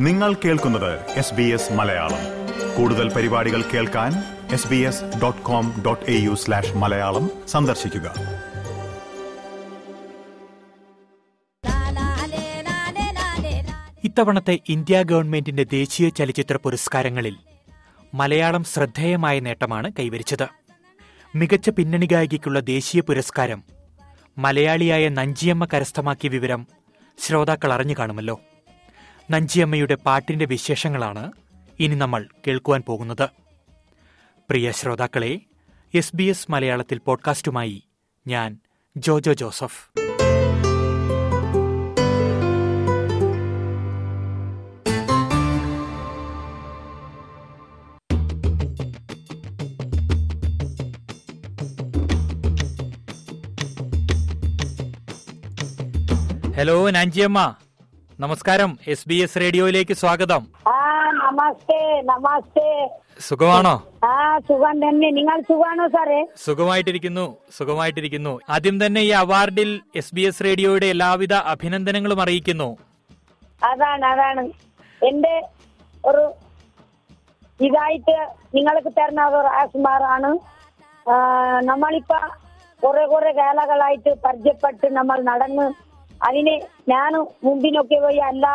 നിങ്ങൾ കേൾക്കുന്നത് S B S Malayalam. കൂടുതൽ പരിപാടികൾ കേൾക്കാൻ S B S dot com dot A U slash Malayalam സന്ദർശിക്കുക. ഇത്തവണത്തെ ഇന്ത്യ ഗവൺമെന്റിന്റെ ദേശീയ ചലച്ചിത്ര പുരസ്കാരങ്ങളിൽ മലയാളം ശ്രദ്ധേയമായ നേട്ടമാണ് കൈവരിച്ചത്. മികച്ച പിന്നണി ഗായികയ്ക്കുള്ള ദേശീയ പുരസ്കാരം മലയാളിയായ നഞ്ചിയമ്മ കരസ്ഥമാക്കിയ വിവരം ശ്രോതാക്കൾ അറിഞ്ഞു കാണുമല്ലോ. നഞ്ചിയമ്മയുടെ പാട്ടിന്റെ വിശേഷങ്ങളാണ് ഇനി നമ്മൾ കേൾക്കുവാൻ പോകുന്നത്. പ്രിയ ശ്രോതാക്കളെ എസ് ബി എസ് മലയാളത്തിൽ പോഡ്കാസ്റ്റുമായി ഞാൻ ജോജോ ജോസഫ്. ഹലോ നാഞ്ചിയമ്മ. നമസ്കാരം എസ് ബി എസ് റേഡിയോയിലേക്ക് സ്വാഗതം. ആ നമസ്തേ നമസ്തേ. സുഖമാണോ? ആ സുഖം തന്നെ. നിങ്ങൾ സുഖാണോ സാറേ? സുഖമായിട്ടിരിക്കുന്നു സുഖമായിട്ടിരിക്കുന്നു. ആദ്യം തന്നെ ഈ അവാർഡിൽ എസ് ബി എസ് റേഡിയോയുടെ എല്ലാവിധ അഭിനന്ദനങ്ങളും അറിയിക്കുന്നു. അതാണ് അതാണ്. എന്റെ ഒരു ഇതായിട്ട് നിങ്ങൾക്ക് തരുന്ന ഒരു രാജ്കുമാറാണ് നമ്മളിപ്പോ നമ്മളിപ്പ കുറെ കുറെ കാലങ്ങളായിട്ട് പരിചയപ്പെട്ട് നമ്മൾ നടന്ന് അതിന് ഞാൻ മുമ്പിനൊക്കെ പോയി എല്ലാ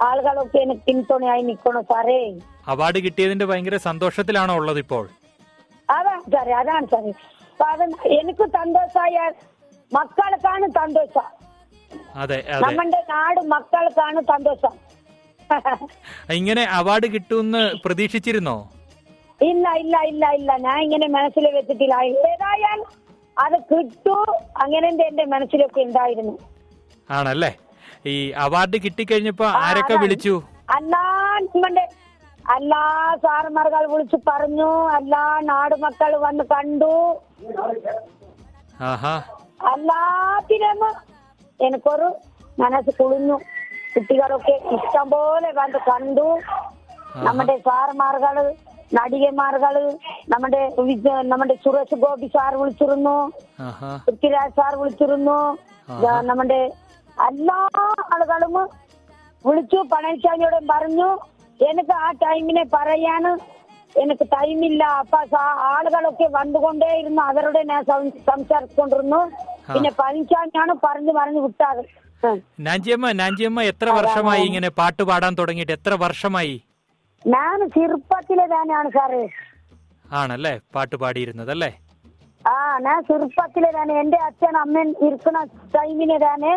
ആളുകളൊക്കെ എനിക്ക് പിന്തുണയായി നിൽക്കണോ സാറേ. അവാർഡ് കിട്ടിയതിന്റെ ഭയങ്കര സന്തോഷത്തിലാണോ ഉള്ളത് ഇപ്പോൾ? അതാണ് സാറേ അതാണ് സാറേ. അപ്പൊ അത് എനിക്ക് സന്തോഷമായ മക്കൾക്കാണ് സന്തോഷം. അതെ അതെ. നമ്മുടെ നാട് മക്കൾക്കാണ് സന്തോഷം. ഇങ്ങനെ അവാർഡ് കിട്ടുമെന്ന് പ്രതീക്ഷിച്ചിരുന്നോ? ഇല്ല ഇല്ല ഇല്ല ഇല്ല. ഞാൻ ഇങ്ങനെ മനസ്സിൽ വെച്ചിട്ടില്ല. ഏതായാലും അത് കിട്ടൂ അങ്ങനെ എന്റെ മനസ്സിലൊക്കെ ഉണ്ടായിരുന്നു. ആണല്ലേ? ഈ അവാർഡ് കിട്ടിക്കഴിഞ്ഞപ്പോ ആരൊക്കെ വിളിച്ചു? അല്ലാ എല്ലാ സാറുമാർകൾ വിളിച്ചു പറഞ്ഞു എല്ലാ നാട് മക്കൾ വന്ന് കണ്ടു. എല്ലാത്തിനും എനിക്കൊരു മനസ്സ് കുളിഞ്ഞു കുട്ടികളൊക്കെ ഇഷ്ടം പോലെ വന്ന് കണ്ടു. നമ്മുടെ സാറുമാർകൾ നടികമാർകൾ നമ്മുടെ നമ്മുടെ സുരേഷ് ഗോപി സാർ വിളിച്ചിരുന്നു. പൃഥ്വിരാജ് സാർ വിളിച്ചിരുന്നു. നമ്മുടെ എല്ലാ ആളുകളും വിളിച്ചു പളനിസ്വാമിയോടും പറഞ്ഞു എനിക്ക് ആ ടൈമിനെ പറയാന് എനിക്ക് ടൈമില്ല. അപ്പൊ ആളുകളൊക്കെ വന്നുകൊണ്ടേയിരുന്നു അവരുടെ ഞാൻ സംസാരിച്ചുകൊണ്ടിരുന്നു. പിന്നെ പളനിസ്വാമിയാണ് പറഞ്ഞു പറഞ്ഞു വിട്ടാത്. നാഞ്ചിയമ്മ നാഞ്ചിയമ്മ എത്ര വർഷമായി ഇങ്ങനെ പാട്ട് പാടാൻ തുടങ്ങിയിട്ട്? എത്ര വർഷമായി? ഞാൻ ചെറുപ്പത്തിലെ തന്നെയാണ് സാറേ. ആണല്ലേ? പാട്ട് പാടിയിരുന്നത് അല്ലേ ആ ഞാൻ ചെറുപ്പത്തിലെ തന്നെ എന്റെ അച്ഛൻ അമ്മൻ ഇരിക്കുന്ന ടൈമിനെ തന്നെ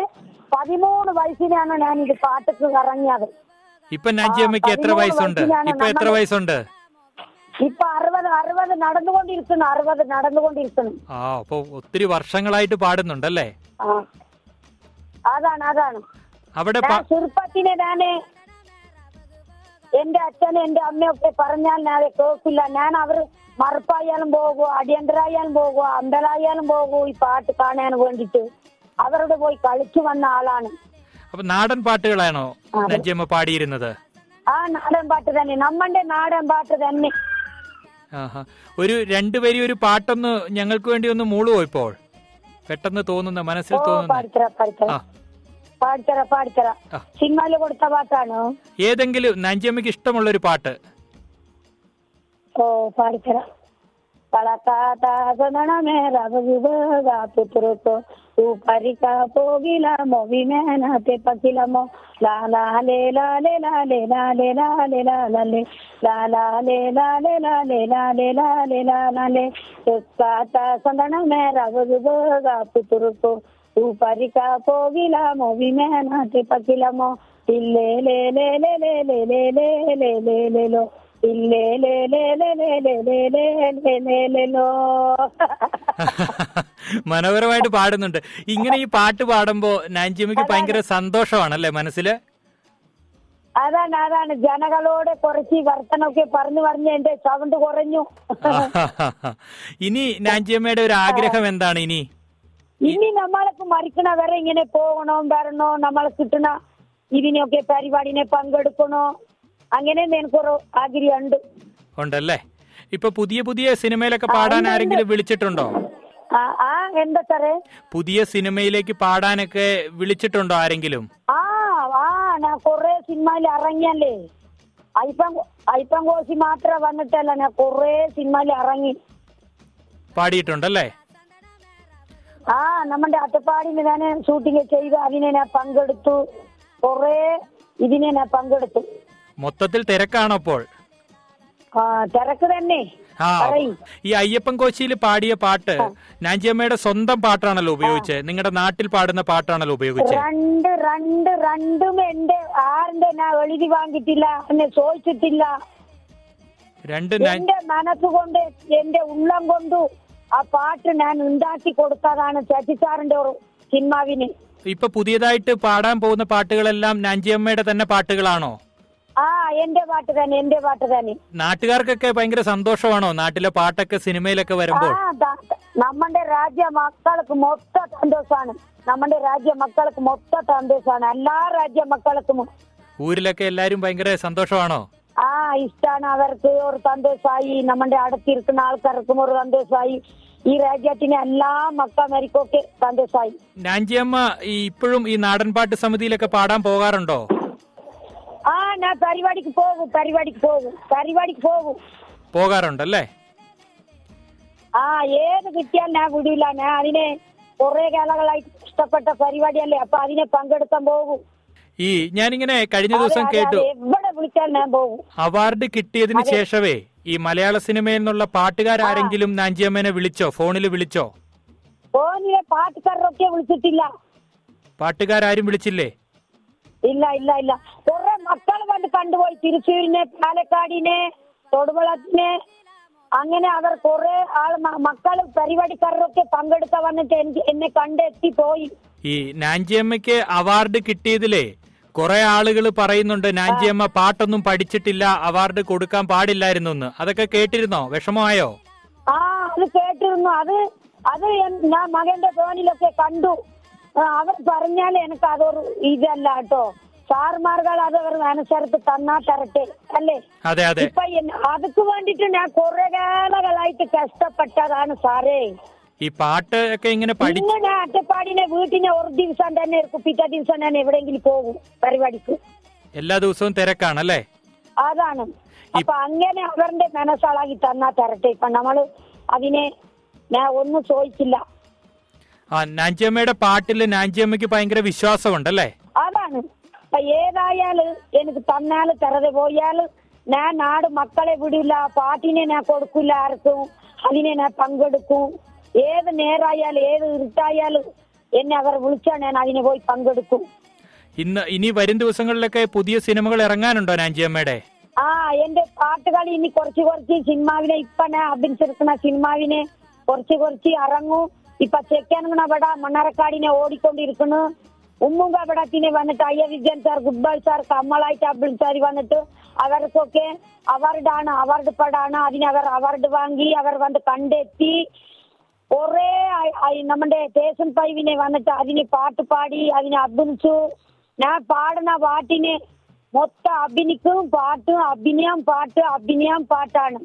പതിമൂന്ന് വയസ്സിനാണ് ഞാൻ ഇത് പാട്ടക്ക് ഇറങ്ങിയത് ഇപ്പൊ നാഞ്ചിയമ്മയ്ക്ക് എത്ര വയസ്സുണ്ട്? ഇപ്പൊ എത്ര വയസ്സുണ്ട്? ഇപ്പൊ അറുപത് അറുപത് നടന്നുകൊണ്ടിരിക്കുന്നു അറുപത് നടന്നുകൊണ്ടിരിക്കുന്നു. ആ അപ്പൊ ഒത്തിരി വർഷങ്ങളായിട്ട് പാടുന്നുണ്ടല്ലേ? അതാണ് അതാണ്. അവിടെ ചെറുപ്പത്തിനെ തന്നെ എന്റെ അച്ഛനും എന്റെ അമ്മയൊക്കെ പറഞ്ഞാൽ ഞാൻ കേൾക്കില്ല. ഞാൻ അവർ മറുപ്പായാലും പോകുക അടിയന്തരായാലും പോകുക അമ്പലായാലും പോകൂ ഈ പാട്ട് കാണാൻ വേണ്ടിട്ട് അവരോട് പോയി കളിച്ചു വന്ന ആളാണ്. അപ്പൊ നാടൻ പാട്ടുകളാണോ നഞ്ചിയമ്മ പാടിയിരുന്നത്? ആ നാടൻ പാട്ട് തന്നെ. നമ്മന്റെ നാടൻ പാട്ട് തന്നെ. ഒരു രണ്ടുപേരും ഒരു പാട്ടൊന്ന് ഞങ്ങൾക്ക് വേണ്ടി ഒന്ന് മൂളുവോ ഇപ്പോൾ? പെട്ടെന്ന് തോന്നുന്ന മനസ്സിൽ തോന്നുന്ന. പാടിത്തറ പാടിത്തറ സിനിമയിൽ കൊടുത്ത പാട്ടാണോ ഏതെങ്കിലും നഞ്ചിയമ്മക്ക് ഇഷ്ടമുള്ള ഒരു പാട്ട് ഓ പാടിത്തറ പുത്രക്കോ ऊपरिका पोगिला मोवी मैना ते पकिला मो ला ला ले ला ले ला ले ला ले ला ले ला ला ले ला ला ले ला ले ला ले ला ले ला ले ला ला ले उसका ता संदन मेरा गुगोगा पुत्र को പോകിലമോ വിമേനാട്ടി പകിലമോ ഇല്ലേ ലേ ലേ ലേ ലേ ലേ ലേ ലേ ലേ ലേ ലേ ലോ ഇല്ലേ ലേ ലേ ലേ ലേ ലേ ലേ ലേ ലേ ലേ ലേ ലോ മനോഹരമായിട്ട് പാടുന്നുണ്ട് ഇങ്ങനെ ഈ പാട്ട് പാടുമ്പോ നാഞ്ചിയമ്മയ്ക്ക് ഭയങ്കര സന്തോഷമാണല്ലേ മനസ്സിൽ അതാണ് അതാണ് ജനങ്ങളോട് കുറച്ച് വർത്തനൊക്കെ പറഞ്ഞു പറഞ്ഞ് എന്റെ സൗണ്ട് കുറഞ്ഞു ഇനി നാൻജിയമ്മയുടെ ഒരു ആഗ്രഹം എന്താണ് ഇനി ഇനി നമ്മൾക്ക് മരിക്കണ വരെ ഇങ്ങനെ പോകണോ വരണോ നമ്മളെ കിട്ടണ ഇതിനൊക്കെ പരിപാടിനെ പങ്കെടുക്കണോ? അങ്ങനെ എനിക്കൊരു ആഗ്രഹമുണ്ട്. ഉണ്ടല്ലേ? ഇപ്പൊ പുതിയ പുതിയ സിനിമയിലൊക്കെ പാടാൻ ആരെങ്കിലും വിളിച്ചിട്ടുണ്ടോ? ആ എന്താ സാറേ? പുതിയ സിനിമയിലേക്ക് പാടാനൊക്കെ വിളിച്ചിട്ടുണ്ടോ ആരെങ്കിലും? ആ ആ ഞാൻ കൊറേ സിനിമയിൽ ഇറങ്ങിയല്ലേ. അയ്പം അയ്പം കോശി മാത്രം വന്നിട്ടല്ല ഞാൻ കൊറേ സിനിമയിൽ ഇറങ്ങി. പാടിയിട്ടുണ്ടല്ലേ? ആ നമ്മുടെ അട്ടപ്പാടിയിൽ ഞാൻ ഷൂട്ടിംഗ് ചെയ്തു അതിനെ ഞാൻ പങ്കെടുത്തു. കൊറേ ഇതിനെ ഞാൻ പങ്കെടുത്തു. മൊത്തത്തിൽ തിരക്കാണോ അപ്പോൾ? ആ തിരക്ക് തന്നെ. ആ ഈ അയ്യപ്പൻ കോശിയിൽ പാടിയ പാട്ട് നാഞ്ചിയമ്മയുടെ സ്വന്തം പാട്ടാണല്ലോ ഉപയോഗിച്ചത് നിങ്ങളുടെ നാട്ടിൽ പാടുന്ന പാട്ടാണല്ലോ ഉപയോഗിച്ചത് രണ്ട് രണ്ട് രണ്ടും എന്റെ ആറിന്റെ ഞാൻ എഴുതി വാങ്ങിട്ടില്ല എന്നെ ചോദിച്ചിട്ടില്ല. രണ്ട് എന്റെ മനസ്സുകൊണ്ട് എന്റെ ഉള്ളം കൊണ്ടു ആ പാട്ട് ഞാൻ ഉണ്ടാക്കി കൊടുത്തതാണ് ശശിസാറിന്റെ ഒരു സിനിമാവിന്. ഇപ്പൊ പുതിയതായിട്ട് പാടാൻ പോകുന്ന പാട്ടുകളെല്ലാം നാഞ്ചിയമ്മയുടെ തന്നെ പാട്ടുകളാണോ? ആ എന്റെ പാട്ട് തന്നെ എന്റെ പാട്ട് തന്നെ. നാട്ടുകാർക്കൊക്കെ ഭയങ്കര സന്തോഷമാണോ നാട്ടിലെ പാട്ടൊക്കെ സിനിമയിലൊക്കെ വരുമ്പോൾ? നമ്മുടെ രാജ്യ മക്കൾക്ക് മൊത്ത സന്തോഷമാണ്. നമ്മുടെ രാജ്യ മക്കൾക്ക് മൊത്ത സന്തോഷമാണ്. എല്ലാ രാജ്യ മക്കൾക്കും. ഊരിലൊക്കെ എല്ലാരും ഭയങ്കര സന്തോഷമാണോ? ഇഷ്ടാണ് അവർക്ക് ഒരു സന്തോഷമായി. നമ്മുടെ അടുത്തിരിക്കുന്ന ആൾക്കാർക്കും ഒരു സന്തോഷമായി. ഈ രാജ്യത്തിന് എല്ലാ മക്കൾമാർക്കൊക്കെ സന്തോഷമായി. നാഞ്ചിയമ്മ ഇപ്പോഴും ഈ നാടൻപാട്ട് സമിതിയിലൊക്കെ പാടാൻ പോകാറുണ്ടോ? ആ ഞാൻ പരിപാടിക്ക് പോകും പരിപാടിക്ക് പോകും പരിപാടിക്ക് പോകും. പോകാറുണ്ടല്ലേ? ആ ഏത് കിട്ടിയാൽ ഞാൻ വിടില്ല ഞാൻ അതിനെ കുറെ കാലങ്ങളായി ഇഷ്ടപ്പെട്ട പരിപാടിയല്ലേ അപ്പൊ അതിനെ പങ്കെടുക്കാൻ പോകും. ഈ ഞാനിങ്ങനെ കഴിഞ്ഞ ദിവസം കേട്ടു. അവാർഡ് കിട്ടിയതിന് ശേഷമേ ഈ മലയാള സിനിമയിൽ നിന്നുള്ള പാട്ടുകാരെങ്കിലും നാഞ്ചിയമ്മനെ വിളിച്ചോ? ഫോണിൽ വിളിച്ചോ? ഫോണിലെ പാട്ടുകാരൊക്കെ വിളിച്ചിട്ടില്ല. പാട്ടുകാരും വിളിച്ചില്ലേ? ഇല്ല ഇല്ല ഇല്ല. കുറെ മക്കൾ വന്ന് കണ്ടുപോയി. തൃശ്ശൂരിനെ പാലക്കാടിനെ തൊടുപുളത്തിനെ അങ്ങനെ അവർ കുറെ ആൾ മക്കൾ പരിപാടിക്കാരൊക്കെ പങ്കെടുക്കാൻ വന്നിട്ട് എനിക്ക് എന്നെ കണ്ടെത്തി പോയി. ഈ നാഞ്ചിയമ്മയ്ക്ക് അവാർഡ് കിട്ടിയതിലേ കുറെ ആളുകൾ പറയുന്നുണ്ട് നാഞ്ചിയമ്മ പാട്ടൊന്നും പഠിച്ചിട്ടില്ല അവാർഡ് കൊടുക്കാൻ പാടില്ലായിരുന്നു എന്ന് അതൊക്കെ കേട്ടിരുന്നോ? വിഷമമായോ? ആ അത് കേട്ടിരുന്നു. അത് അത് ഞാൻ മകന്റെ ഫോണിലൊക്കെ കണ്ടു. അവർ പറഞ്ഞാൽ എനിക്ക് അതൊരു ഇതല്ല കേട്ടോ. സാർമാർകൾ അത് അവർ മനസ്സെടുത്ത് തന്നാ തരട്ടെ അല്ലേ? അതെ അതെ. ഇപ്പൊ അതുക്ക് വേണ്ടിട്ട് ഞാൻ കുറെ കാലങ്ങളായിട്ട് കഷ്ടപ്പെട്ടതാണ് സാറേ. ഈ പാട്ട് ഒക്കെ ഇങ്ങനെ അട്ടപ്പാടിനെ വീട്ടിനെ ഒരു ദിവസം തന്നെ പിറ്റേ ദിവസം തന്നെ എവിടെയെങ്കിലും പോകും പരിപാടിക്ക്. എല്ലാ ദിവസവും തിരക്കാണല്ലേ അതാണ്. അപ്പൊ അങ്ങനെ അവരുടെ മനസ്സാളാക്കി തന്നാ തരട്ടെ. ഇപ്പൊ നമ്മൾ അതിനെ ഞാൻ ഒന്നും ചോദിച്ചില്ല. ആ നാഞ്ചിയമ്മയുടെ പാട്ടിൽ നാഞ്ചിയമ്മയ്ക്ക് ഭയങ്കര വിശ്വാസമുണ്ടല്ലേ? അതാണ്. ഇപ്പൊ ഏതായാലും എനിക്ക് തന്നാൽ തരതെ പോയാൽ ഞാൻ നാട് മക്കളെ വിടില്ല പാട്ടിനെ ഞാൻ കൊടുക്കില്ല ആർക്കും അതിനെ ഞാൻ പങ്കെടുക്കും. ഏത് നേരായാലും ഏത് ഇരുട്ടായാലും എന്നെ അവർ വിളിച്ചാൽ ഞാൻ അതിനെ പോയി പങ്കെടുക്കും. ഇന്ന് ഇനി വരും ദിവസങ്ങളിലൊക്കെ പുതിയ സിനിമകൾ ഇറങ്ങാനുണ്ടോ നാഞ്ചിയമ്മയുടെ ആ എന്റെ പാട്ടുകൾ ഇനി കുറച്ച് കുറച്ച് സിനിമാവിനെ ഇപ്പൊ ഞാൻ അഭിനയിച്ചിരിക്കുന്ന സിനിമാവിനെ കുറച്ച് കുറച്ച് ഇറങ്ങും. ഇപ്പൊ ചെക്കനങ്ങണ അവിടെ മണ്ണാറക്കാടിനെ ഓടിക്കൊണ്ടിരിക്കുന്നു. ഉമ്മുങ്ക പടത്തിനെ വന്നിട്ട് അയ്യ വിജയൻ സാർ ഗുഡ്ബായ് സാർ കമ്മളായിട്ട് അബ്ദുൾ സാർ വന്നിട്ട് അവർക്കൊക്കെ അവാർഡാണ് അവാർഡ് പടാണ്. അതിന് അവർ അവാർഡ് വാങ്ങി അവർ വന്ന് കണ്ടെത്തി. കുറെ നമ്മുടെ സ്റ്റേഷൻ പൈവിനെ വന്നിട്ട് അതിന് പാട്ട് പാടി അതിനെ അഭിനയിച്ചു. ഞാൻ പാടുന്ന പാട്ടിനെ മൊത്തം അഭിനയിക്കും പാട്ടും അഭിനയം പാട്ട് അഭിനയം പാട്ടാണ്.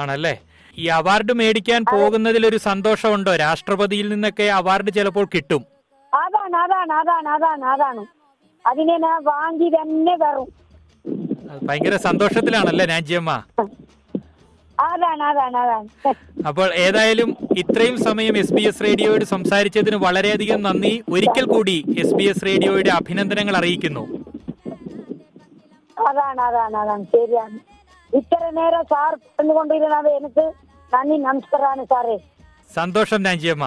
ആണല്ലേ? ഈ അവാർഡ് മേടിക്കാൻ പോകുന്നതിൽ ഒരു സന്തോഷമുണ്ടോ? രാഷ്ട്രപതിയിൽ നിന്നൊക്കെ അവാർഡ് ചിലപ്പോൾ കിട്ടും. അതാണ് അതാണ് അതാണ് അതാണ് അതാണ്. അതിനെ ഞാൻ വാങ്ങി തന്നെ വരും ഭയങ്കര സന്തോഷത്തിലാണല്ലേ രാജ്യമ്മ അപ്പോൾ ഏതായാലും ഇത്രയും സമയം എസ് ബി എസ് റേഡിയോയോട് സംസാരിച്ചതിന് വളരെയധികം നന്ദി. ഒരിക്കൽ കൂടി എസ് ബി എസ് റേഡിയോയുടെ അഭിനന്ദനങ്ങൾ അറിയിക്കുന്നു. അതാണ് അതാണ് അതാണ്. ശരിയാണ്. ഇത്ര നേരം സാർ പറഞ്ഞുകൊണ്ടിരുന്നത് എനിക്ക് നന്ദി നമസ്കാരമാണ് സാറേ. സന്തോഷം Nanjiyamma